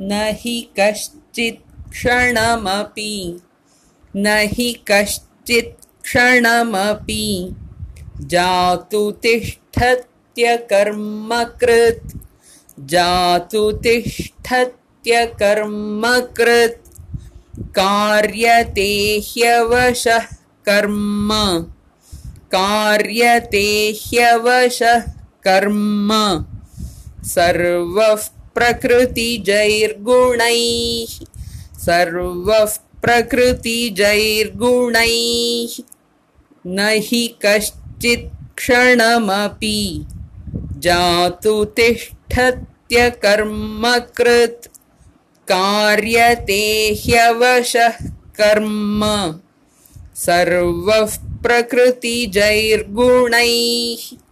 न हि कश्चित् क्षणमपि, न हि कश्चित् क्षणमपि। जातु जातु कार्यते ह्यवशः कर्म कार्यते ह्यवशः कर्म। सर्वः प्रकृतिजैर्गुणैः। सर्वः प्रकृतिजैर्गुणैः। न हि कश्चित् क्षणमपि जातु तिष्ठत्यकर्मकृत् कार्यते ह्यवशः कर्म। सर्वः प्रकृतिजैर्गुणैः